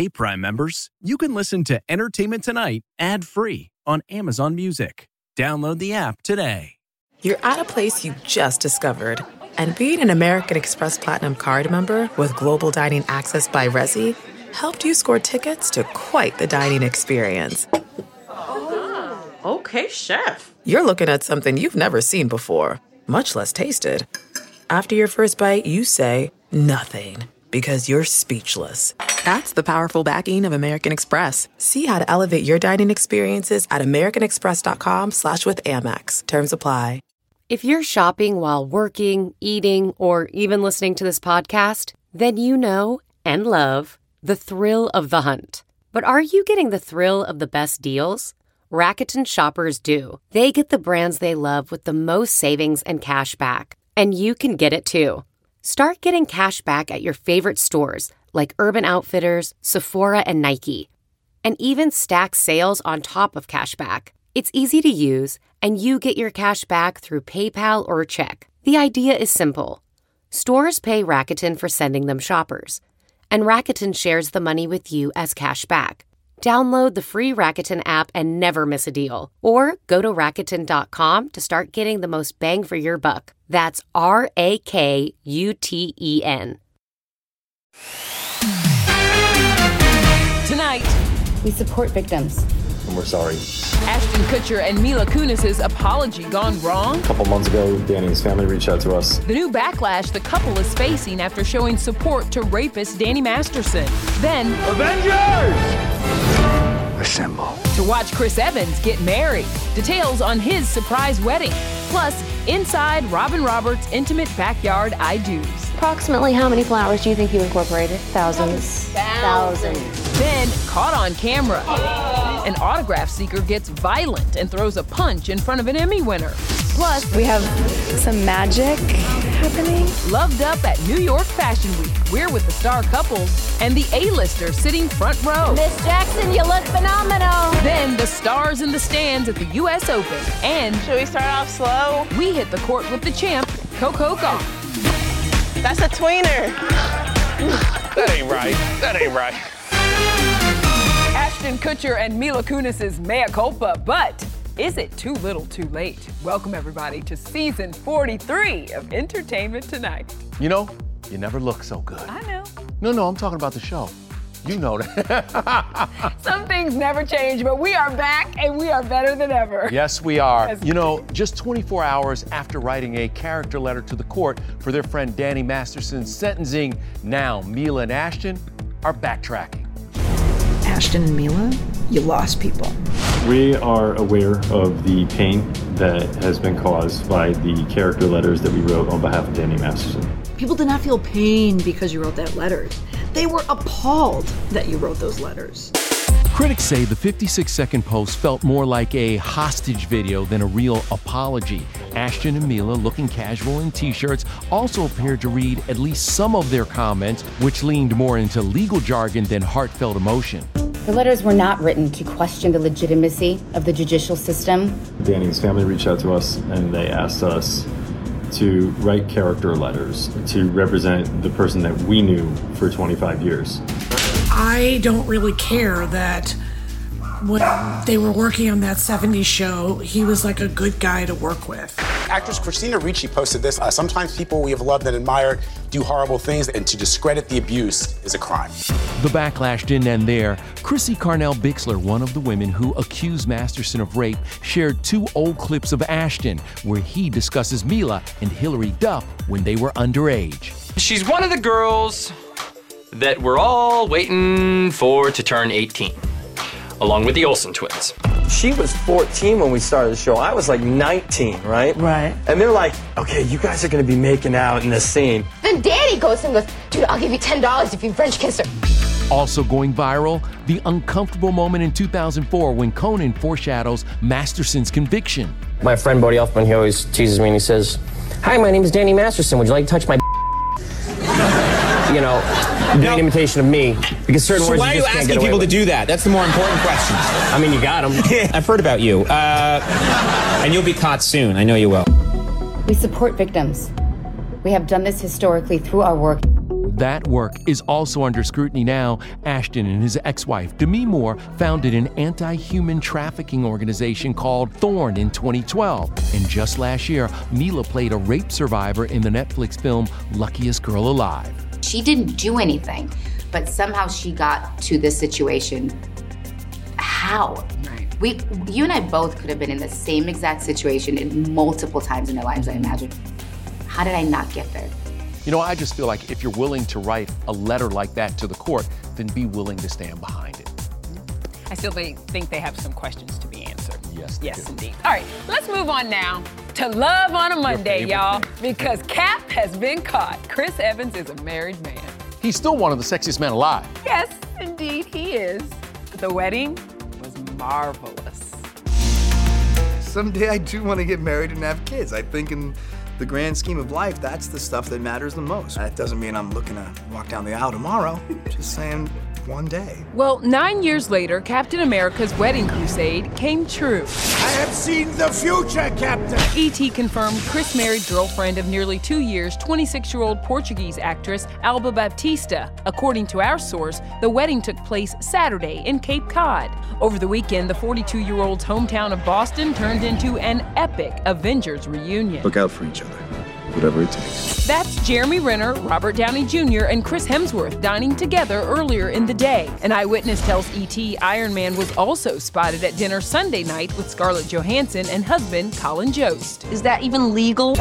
Hey, Prime members, you can listen to Entertainment Tonight ad free on Amazon Music. Download the app today. You're at a place you just discovered. And being an American Express Platinum card member with global dining access by Resy helped you score tickets to quite the dining experience. Oh. Okay, chef. You're looking at something you've never seen before, much less tasted. After your first bite, you say nothing because you're speechless. That's the powerful backing of American Express. See how to elevate your dining experiences at americanexpress.com slash with Amex. Terms apply. If you're shopping while working, eating, or even listening to this podcast, then you know and love the thrill of the hunt. But are you getting the thrill of the best deals? Rakuten shoppers do. They get the brands they love with the most savings and cash back. And you can get it too. Start getting cash back at your favorite stores like Urban Outfitters, Sephora, and Nike. And even stack sales on top of cash back. It's easy to use, and you get your cash back through PayPal or check. The idea is simple. Stores pay Rakuten for sending them shoppers, and Rakuten shares the money with you as cash back. Download the free Rakuten app and never miss a deal. Or go to Rakuten.com to start getting the most bang for your buck. That's R A K U T E N. Tonight, We support victims. And we're sorry. Ashton Kutcher and Mila Kunis's apology gone wrong. A couple months ago, Danny's family reached out to us. The new backlash the couple is facing after showing support to rapist Danny Masterson. Then, Avengers! Assemble. to watch Chris Evans get married. Details on his surprise wedding. Plus, inside Robin Roberts' intimate backyard I do's. Approximately how many flowers do you think you incorporated? Thousands. Thousands. Then, caught on camera, an autograph seeker gets violent and throws a punch in front of an Emmy winner. Plus, We have some magic happening. loved up at New York Fashion Week. We're with the star couples and the A-lister sitting front row. Miss Jackson, you look phenomenal. Then the stars in the stands at the U.S. Open. And Should we start off slow? we hit the court with the champ, Coco Gauff. That's a tweener. That ain't right. That ain't right. Ashton Kutcher and Mila Kunis's mea culpa, but is it too little too late? Welcome everybody to season 43 of Entertainment Tonight. You know, you never look so good. I know. No, no, I'm talking about the show. You know that. Some things never change, but we are back and we are better than ever. yes, we are. Yes. You know, just 24 hours after writing a character letter to the court for their friend Danny Masterson's sentencing, now Mila and Ashton are backtracking. Ashton and Mila, you lost people. We are aware of the pain that has been caused by the character letters that we wrote on behalf of Danny Masterson. People did not feel pain because you wrote that letters. They were appalled that you wrote those letters. Critics say the 56 second post felt more like a hostage video than a real apology. Ashton and Mila, looking casual in t shirts, also appeared to read at least some of their comments, which leaned more into legal jargon than heartfelt emotion. The letters were not written to question the legitimacy of the judicial system. Danny's family reached out to us and they asked us to write character letters to represent the person that we knew for 25 years. I don't really care that when they were working on that 70s show, he was like a good guy to work with. Actress Christina Ricci posted this. Uh, Sometimes people we have loved and admired do horrible things, and to discredit the abuse is a crime. The backlash didn't end there. Chrissie Carnell Bixler, one of the women who accused Masterson of rape, shared two old clips of Ashton where he discusses Mila and Hilary Duff when they were underage. She's one of the girls that we're all waiting for to turn 18, along with the Olsen twins. She was 14 when we started the show. I was like 19, right? Right. And they're like, okay, you guys are gonna be making out in this scene. Then Danny goes and goes, dude, I'll give you $10 if you French kiss her. Also going viral, the uncomfortable moment in 2004 when Conan foreshadows Masterson's conviction. My friend Bodhi Elfman, he always teases me and he says, Hi, my name is Danny Masterson. Would you like to touch my You know, do an imitation of me. Because certain So words why are you you just can't asking get away people to do that? That's the more important question. I mean, you got them. I've heard about you. Uh, and you'll be caught soon. I know you will. We support victims. We have done this historically through our work. That work is also under scrutiny now. Ashton and his ex wife, Demi Moore, founded an anti human trafficking organization called Thorn in 2012. And just last year, Mila played a rape survivor in the Netflix film Luckiest Girl Alive. She didn't do anything, but somehow she got to this situation. How? We, you and I both could have been in the same exact situation in multiple times in our lives, I imagine. How did I not get there? You know, I just feel like if you're willing to write a letter like that to the court, then be willing to stand behind it. I still think they have some questions to be answered. Yes. Yes, indeed. All right, let's move on now to Love on a Monday, y'all, because Cap has been caught. Chris Evans is a married man. He's still one of the sexiest men alive. Yes, indeed, he is. The wedding was marvelous. Someday I do want to get married and have kids. I think in the grand scheme of life, that's the stuff that matters the most. That doesn't mean I'm looking to walk down the aisle tomorrow. Just saying, one day. Well, nine years later, Captain America's wedding crusade came true. I have seen the future, Captain. E.T. confirmed Chris married girlfriend of nearly two years, 26 year old Portuguese actress Alba Baptista. According to our source, the wedding took place Saturday in Cape Cod. Over the weekend, the 42 year old's hometown of Boston turned into an epic Avengers reunion. Look out for each other whatever it takes. That's Jeremy Renner, Robert Downey Jr., and Chris Hemsworth dining together earlier in the day. An eyewitness tells ET Iron Man was also spotted at dinner Sunday night with Scarlett Johansson and husband Colin Jost. Is that even legal?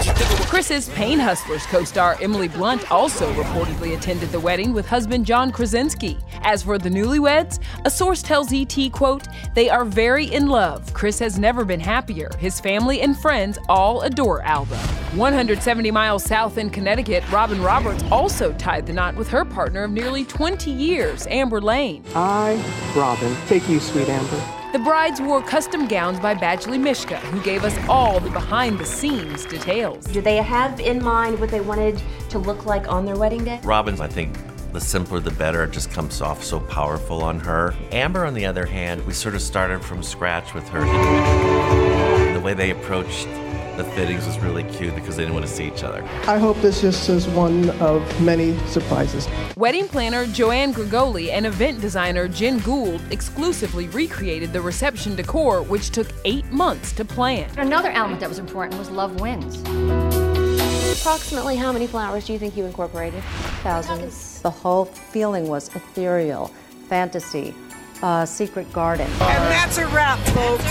Chris's Pain Hustlers co star Emily Blunt also reportedly attended the wedding with husband John Krasinski. As for the newlyweds, a source tells ET, quote, they are very in love. Chris has never been happier. His family and friends all adore Alba. 170 miles south in Connecticut, Robin Roberts also tied the knot with her partner of nearly 20 years, Amber Lane. I, Robin, take you, sweet Amber. The brides wore custom gowns by Badgley Mischka, who gave us all the behind the scenes details. Do they have in mind what they wanted to look like on their wedding day? Robin's, I think, the simpler the better. It just comes off so powerful on her. Amber, on the other hand, we sort of started from scratch with her. The way they approached the fittings was really cute because they didn't want to see each other. I hope this just is one of many surprises. Wedding planner Joanne Grigoli and event designer Jen Gould exclusively recreated the reception decor, which took eight months to plan. Another element that was important was love wins. Approximately how many flowers do you think you incorporated? Thousands. The whole feeling was ethereal, fantasy, uh, secret garden. And that's a wrap, folks.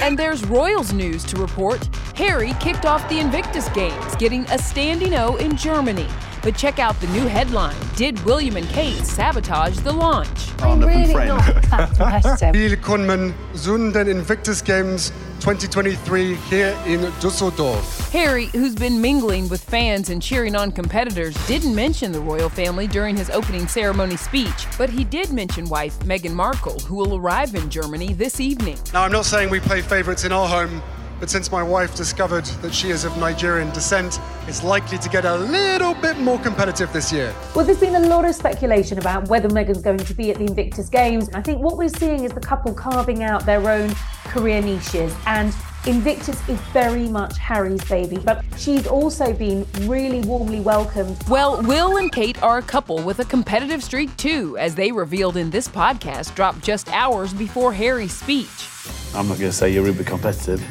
And there's Royals news to report. Harry kicked off the Invictus Games, getting a standing O in Germany. But check out the new headline Did William and Kate sabotage the launch? I'm really not that competitive. Willkommen zu den Invictus Games 2023 here in Dusseldorf. Harry, who's been mingling with fans and cheering on competitors, didn't mention the royal family during his opening ceremony speech, but he did mention wife Meghan Markle, who will arrive in Germany this evening. Now, I'm not saying we play favourites in our home, but since my wife discovered that she is of Nigerian descent, it's likely to get a little bit more competitive this year. Well, there's been a lot of speculation about whether Meghan's going to be at the Invictus Games. I think what we're seeing is the couple carving out their own career niches and Invictus is very much Harry's baby, but she's also been really warmly welcomed. Well, Will and Kate are a couple with a competitive streak too, as they revealed in this podcast dropped just hours before Harry's speech. I'm not going to say you're uber competitive.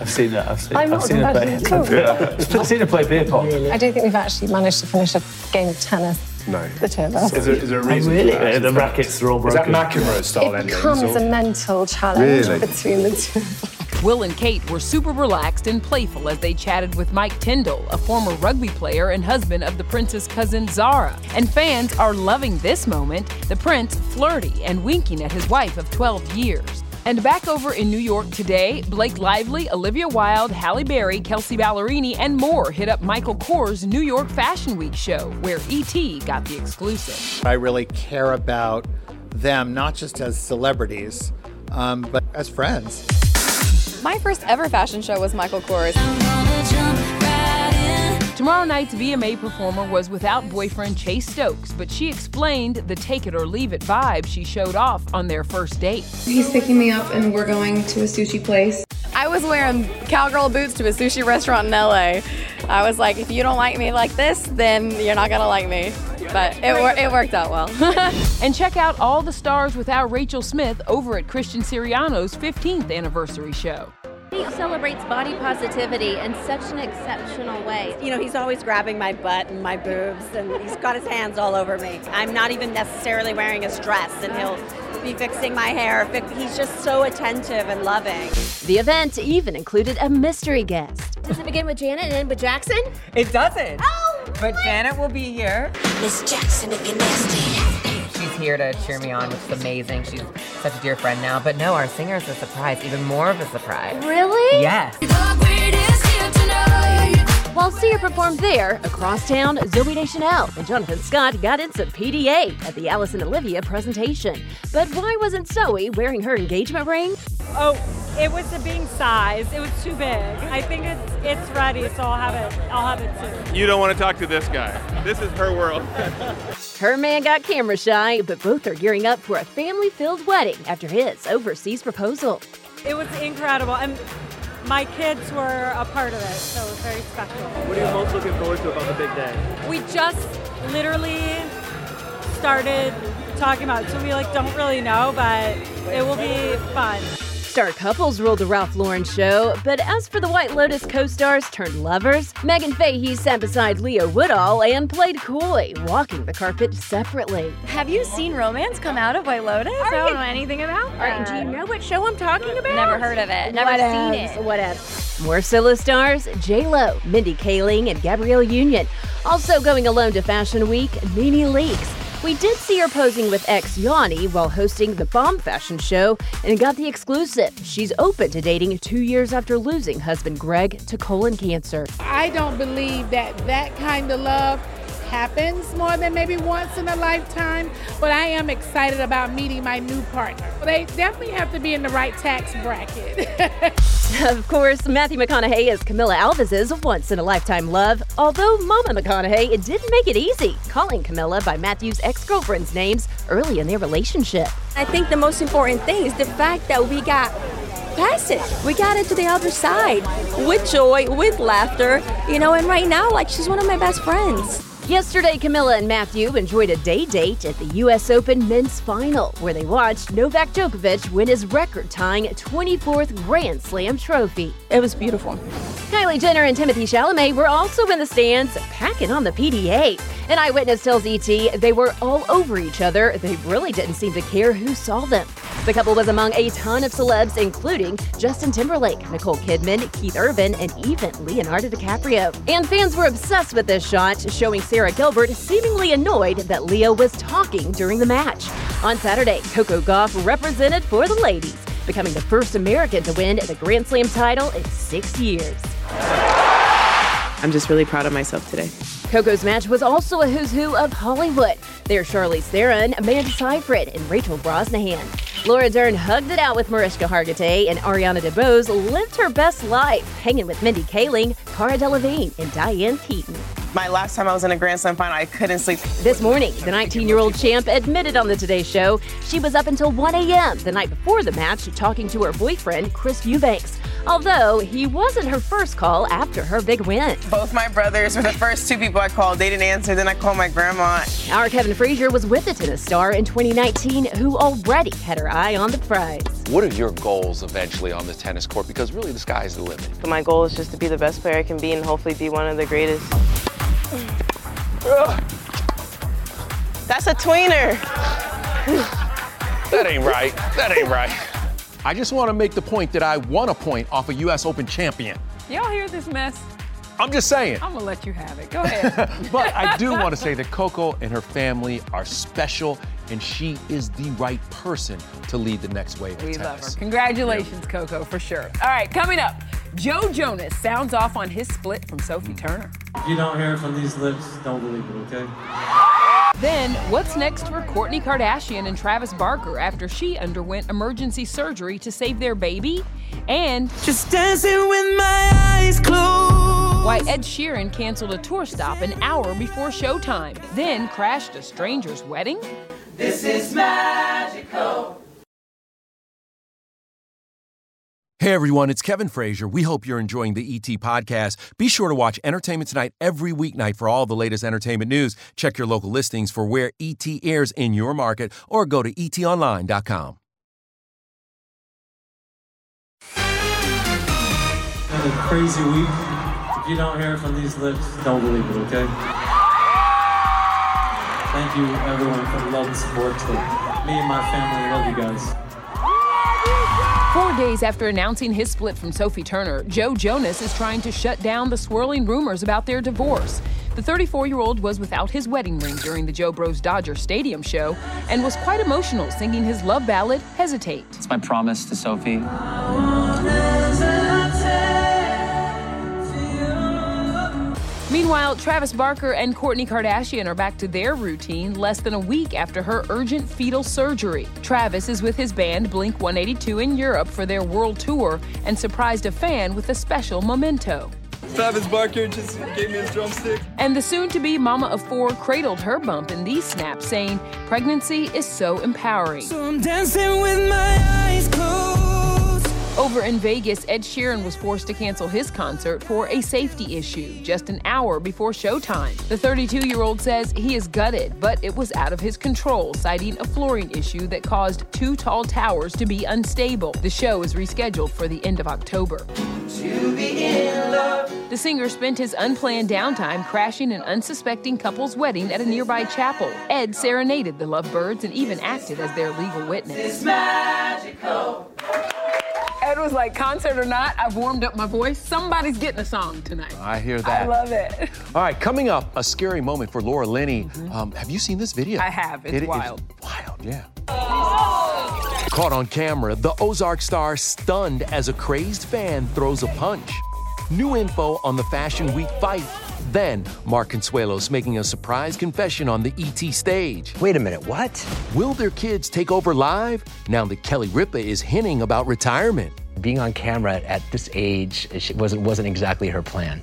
I've seen it. I've seen, I'm I've not seen her play. competitive I've seen her play beer pong. I don't think we've actually managed to finish a game of tennis. No. The two of us. Is there, is there a oh, reason? really? For that? the rackets are all broken. Is that broken. McEnroe style It endings? becomes or- a mental challenge Really? between the two. Will and Kate were super relaxed and playful as they chatted with Mike Tindall, a former rugby player and husband of the prince's cousin Zara. And fans are loving this moment, the prince flirty and winking at his wife of 12 years. And back over in New York today, Blake Lively, Olivia Wilde, Halle Berry, Kelsea Ballerini, and more hit up Michael Kors' New York Fashion Week show, where E.T. got the exclusive. I really care about them not just as celebrities, um, but as friends. My first ever fashion show was Michael Kors. Tomorrow night's VMA performer was without boyfriend Chase Stokes, but she explained the take it or leave it vibe she showed off on their first date. He's picking me up and we're going to a sushi place. I was wearing cowgirl boots to a sushi restaurant in LA. I was like, if you don't like me like this, then you're not gonna like me. but it, wor- it worked out well. and check out all the stars without Rachel Smith over at Christian Siriano's 15th anniversary show. He celebrates body positivity in such an exceptional way. You know, he's always grabbing my butt and my boobs, and he's got his hands all over me. I'm not even necessarily wearing his dress, and he'll be fixing my hair. He's just so attentive and loving. The event even included a mystery guest. Does it begin with Janet and end with Jackson? It doesn't. Oh! But Janet will be here. Miss Jackson, if you're nasty. She's here to cheer me on, which is amazing. She's such a dear friend now. But no, our singer is a surprise, even more of a surprise. Really? Yes. While Sia performed there, across town, Zooey Deschanel and Jonathan Scott got in some PDA at the Alice and Olivia presentation. But why wasn't Zooey wearing her engagement ring? Oh, it was the being size. It was too big. I think it's it's ready, so I'll have it. I'll have it soon. You don't want to talk to this guy. This is her world. her man got camera shy, but both are gearing up for a family-filled wedding after his overseas proposal. It was incredible, and my kids were a part of it, so it was very special. What are you most looking forward to about the big day? We just literally started talking about it, so we like don't really know, but it will be fun. Star couples ruled the Ralph Lauren show, but as for the White Lotus co stars turned lovers, Meghan Fahy sat beside Leo Woodall and played coy, walking the carpet separately. Have you seen romance come out of White Lotus? I don't know anything about that. do you know what show I'm talking about? Never heard of it. Never Whatevs, seen it. Whatever. More solo stars J-Lo, Mindy Kaling, and Gabrielle Union. Also going alone to Fashion Week, Nene Leakes. We did see her posing with ex Yanni while hosting the Bomb Fashion Show and got the exclusive. She's open to dating two years after losing husband Greg to colon cancer. I don't believe that that kind of love happens more than maybe once in a lifetime, but I am excited about meeting my new partner. They definitely have to be in the right tax bracket. of course, Matthew McConaughey is Camila Alves's once in a lifetime love, although Mama McConaughey didn't make it easy, calling Camila by Matthew's ex girlfriend's names early in their relationship. I think the most important thing is the fact that we got past it. We got it to the other side with joy, with laughter, you know, and right now, like, she's one of my best friends. Yesterday, Camila and Matthew enjoyed a day date at the U.S. Open men's final, where they watched Novak Djokovic win his record tying 24th Grand Slam trophy. It was beautiful. Kylie Jenner and Timothée Chalamet were also in the stands, packing on the PDA. An eyewitness tells ET they were all over each other. They really didn't seem to care who saw them. The couple was among a ton of celebs, including Justin Timberlake, Nicole Kidman, Keith Urban, and even Leonardo DiCaprio. And fans were obsessed with this shot, showing Sarah Gilbert seemingly annoyed that Leo was talking during the match. On Saturday, Coco Gauff represented for the ladies, becoming the first American to win the Grand Slam title in six years. I'm just really proud of myself today. Coco's match was also a who's who of Hollywood. They're Charlize Theron, Amanda Seyfried, and Rachel Brosnahan. Laura Dern hugged it out with Mariska Hargitay, and Ariana DeBose lived her best life, hanging with Mindy Kaling, Cara Delevingne, and Diane Keaton. My last time I was in a Grand Slam final, I couldn't sleep. This morning, the 19 year old champ admitted on the Today Show she was up until 1 a.m. the night before the match talking to her boyfriend, Chris Eubanks. Although he wasn't her first call after her big win. Both my brothers were the first two people I called. They didn't answer. Then I called my grandma. Our Kevin Frazier was with the tennis star in 2019, who already had her eye on the prize. What are your goals eventually on the tennis court? Because really, the sky's the limit. My goal is just to be the best player I can be and hopefully be one of the greatest. That's a tweener. that ain't right. That ain't right. I just want to make the point that I won a point off a U.S. Open champion. Y'all hear this mess? I'm just saying. I'm gonna let you have it. Go ahead. but I do want to say that Coco and her family are special, and she is the right person to lead the next wave of we tennis. love her. Congratulations, yeah. Coco, for sure. All right, coming up, Joe Jonas sounds off on his split from Sophie Turner. If you don't hear it from these lips, don't believe it, okay? Then, what's next for Kourtney Kardashian and Travis Barker after she underwent emergency surgery to save their baby? And just dancing with my eyes closed. Why Ed Sheeran canceled a tour stop an hour before showtime, then crashed a stranger's wedding? This is magical. Hey everyone, it's Kevin Frazier. We hope you're enjoying the ET podcast. Be sure to watch Entertainment Tonight every weeknight for all the latest entertainment news. Check your local listings for where ET airs in your market or go to etonline.com. Had a crazy week. If you don't hear it from these lips, don't believe it, okay? Thank you everyone for the love and support. To me and my family love you guys. Four days after announcing his split from Sophie Turner, Joe Jonas is trying to shut down the swirling rumors about their divorce. The 34 year old was without his wedding ring during the Joe Bros Dodger Stadium show and was quite emotional singing his love ballad, Hesitate. It's my promise to Sophie. Meanwhile, Travis Barker and Kourtney Kardashian are back to their routine less than a week after her urgent fetal surgery. Travis is with his band Blink 182 in Europe for their world tour and surprised a fan with a special memento. Travis Barker just gave me his drumstick. And the soon to be mama of four cradled her bump in these snaps, saying, Pregnancy is so empowering. So Over in Vegas, Ed Sheeran was forced to cancel his concert for a safety issue just an hour before showtime. The 32 year old says he is gutted, but it was out of his control, citing a flooring issue that caused two tall towers to be unstable. The show is rescheduled for the end of October. The singer spent his unplanned downtime crashing an unsuspecting couple's wedding at a nearby chapel. Ed serenaded the lovebirds and even acted as their legal witness. Ed was like, concert or not, I've warmed up my voice. Somebody's getting a song tonight. I hear that. I love it. All right, coming up, a scary moment for Laura Linney. Um, have you seen this video? I have. It's It- wild. wild, yeah. Caught on camera, the Ozark star stunned as a crazed fan throws a punch. New info on the Fashion Week fight. Then, Mark Consuelos making a surprise confession on the ET stage. Wait a minute, what? Will their kids take over live now that Kelly Ripa is hinting about retirement? Being on camera at this age wasn't, wasn't exactly her plan.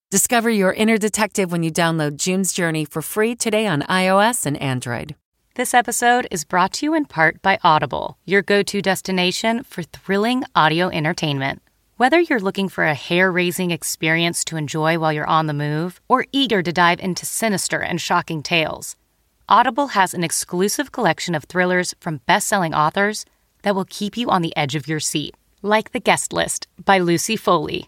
Discover your inner detective when you download June's Journey for free today on iOS and Android. This episode is brought to you in part by Audible, your go to destination for thrilling audio entertainment. Whether you're looking for a hair raising experience to enjoy while you're on the move or eager to dive into sinister and shocking tales, Audible has an exclusive collection of thrillers from best selling authors that will keep you on the edge of your seat, like The Guest List by Lucy Foley.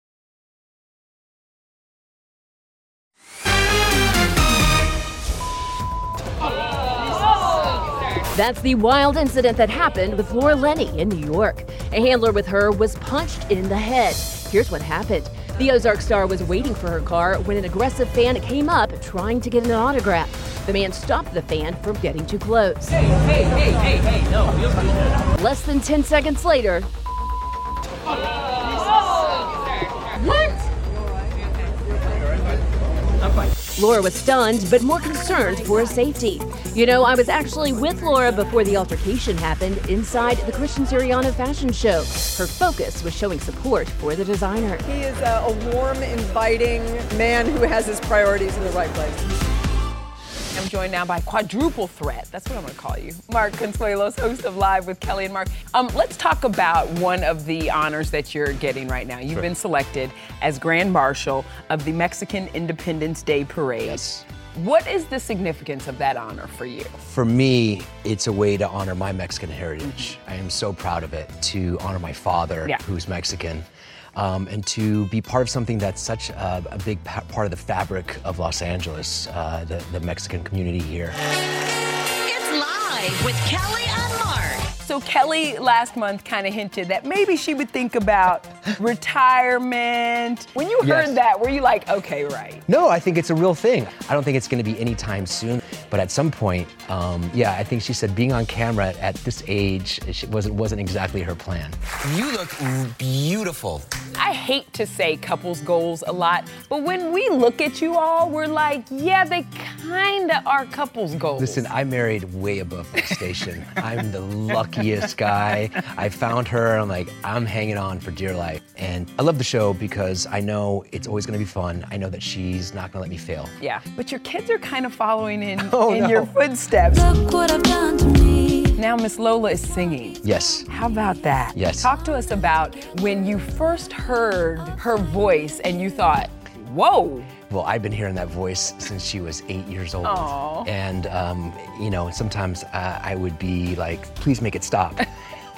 That's the wild incident that happened with Laura Linney in New York. A handler with her was punched in the head. Here's what happened. The Ozark star was waiting for her car when an aggressive fan came up trying to get an autograph. The man stopped the fan from getting too close. Hey, hey, hey, hey, hey, no. Less than 10 seconds later, Laura was stunned, but more concerned for his safety. You know, I was actually with Laura before the altercation happened inside the Christian Siriano fashion show. Her focus was showing support for the designer. He is a, a warm, inviting man who has his priorities in the right place. I'm joined now by quadruple threat. That's what I'm going to call you. Mark Consuelos, host of Live with Kelly and Mark. Um, let's talk about one of the honors that you're getting right now. You've Sure. been selected as Grand Marshal of the Mexican Independence Day Parade. Yes. What is the significance of that honor for you? For me, it's a way to honor my Mexican heritage. I am so proud of it to honor my father, Yeah. who's Mexican, um, and to be part of something that's such a, a big pa- part of the fabric of Los Angeles, uh, the, the Mexican community here. It's live with Kelly and Mark. So Kelly last month kind of hinted that maybe she would think about retirement. When you Yes. heard that, were you like, okay, right? No, I think it's a real thing. I don't think it's going to be anytime soon, but at some point, um, yeah, I think she said being on camera at this age wasn't wasn't exactly her plan. You look beautiful. I hate to say couples goals a lot, but when we look at you all, we're like, yeah, they kind of are couples goals. Listen, I married way above my station. I'm the luckiest guy. I found her, I'm like, I'm hanging on for dear life. And I love the show because I know it's always going to be fun. I know that she's not going to let me fail. Yeah, but your kids are kind of following in, Oh, in no. your footsteps. Look what I've done to me. Now Miss Lola is singing. Yes. How about that? Yes. Talk to us about when you first heard her voice and you thought, whoa. Well, I've been hearing that voice since she was eight years old. Aw. And, um, you know, sometimes uh, I would be like, please make it stop.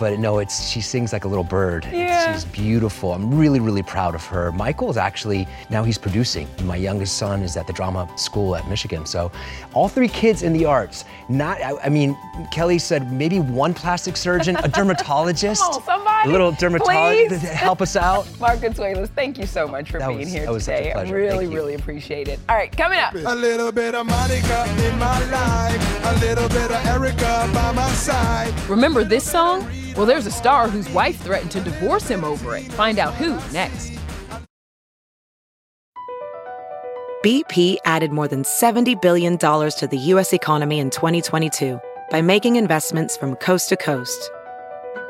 But no, it's she sings like a little bird. It's- Yeah. She's beautiful. I'm really, really proud of her. Michael is actually now he's producing. My youngest son is at the drama school at Michigan. So, all three kids in the arts. Not, I, I mean, Kelly said maybe one plastic surgeon, a dermatologist, Oh, somebody, a little dermatologist to help us out. Mark Consuelos, thank you so much for That being was- here that was such a today. I pleasure. really, you. really appreciate it. All right, coming up. A little bit of Monica in my life, a little bit of Erica by my side. Remember this song? Well, there's a star whose wife threatened to divorce him over it. Find out who next. BP added more than $70 billion to the U.S. economy in 2022 by making investments from coast to coast.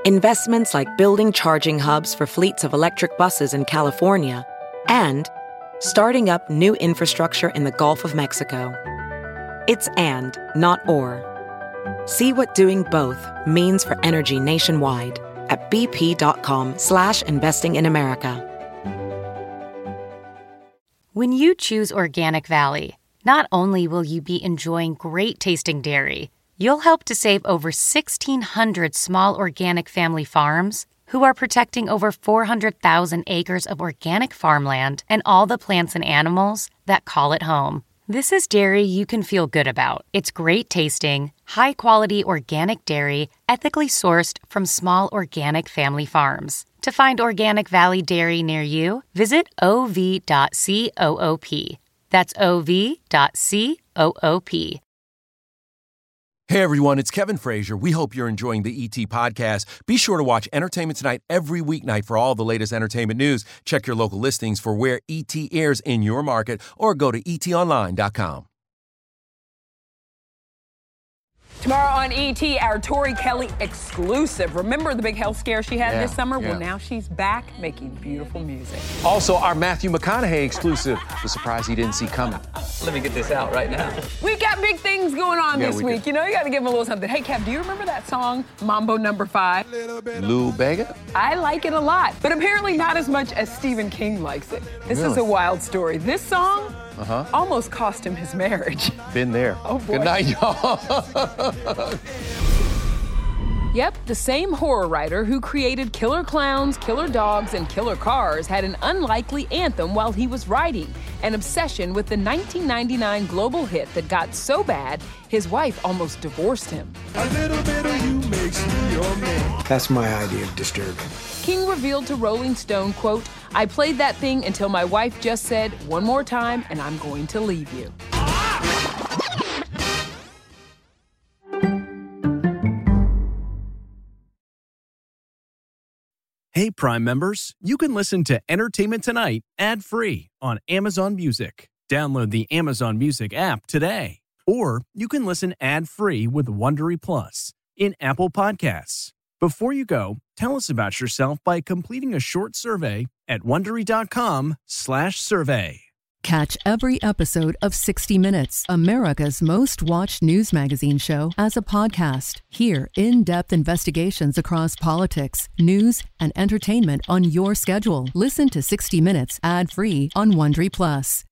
Investments like building charging hubs for fleets of electric buses in California and starting up new infrastructure in the Gulf of Mexico. It's and, not or. See what doing both means for energy nationwide at bp.com slash investing in America. When you choose Organic Valley, not only will you be enjoying great tasting dairy, you'll help to save over 1,600 small organic family farms who are protecting over 400,000 acres of organic farmland and all the plants and animals that call it home. This is dairy you can feel good about. It's great tasting, high quality organic dairy, ethically sourced from small organic family farms. To find Organic Valley Dairy near you, visit ov.coop. That's ov.coop. Hey everyone, it's Kevin Frazier. We hope you're enjoying the ET podcast. Be sure to watch Entertainment Tonight every weeknight for all the latest entertainment news. Check your local listings for where ET airs in your market or go to etonline.com. Tomorrow on ET, our Tori Kelly exclusive. Remember the big health scare she had Yeah, this summer? yeah. Well, now she's back making beautiful music. Also, our Matthew McConaughey exclusive. The surprise he didn't see coming. Let me get this out right now. We got big things going on Yeah, this we week. do. You know, you got to give them a little something. Hey, Kev, do you remember that song, Mambo Number Five? Lou Bega? I like it a lot, but apparently not as much as Stephen King likes it. This is a wild story. This song Uh huh. almost cost him his marriage. Been there. Oh, boy. Good night, y'all. Yep, the same horror writer who created Killer Clowns, Killer Dogs, and Killer Cars had an unlikely anthem while he was writing, an obsession with the 1999 global hit that got so bad his wife almost divorced him. A little bit of you makes me your man. That's my idea of disturbing. King revealed to Rolling Stone, quote, I played that thing until my wife just said, one more time, and I'm going to leave you. Hey, Prime members, you can listen to Entertainment Tonight ad free on Amazon Music. Download the Amazon Music app today. Or you can listen ad free with Wondery Plus in Apple Podcasts. Before you go, tell us about yourself by completing a short survey at wondery.com/survey. Catch every episode of 60 Minutes, America's most watched news magazine show, as a podcast. Hear in depth investigations across politics, news, and entertainment on your schedule. Listen to 60 Minutes ad free on Wondery Plus.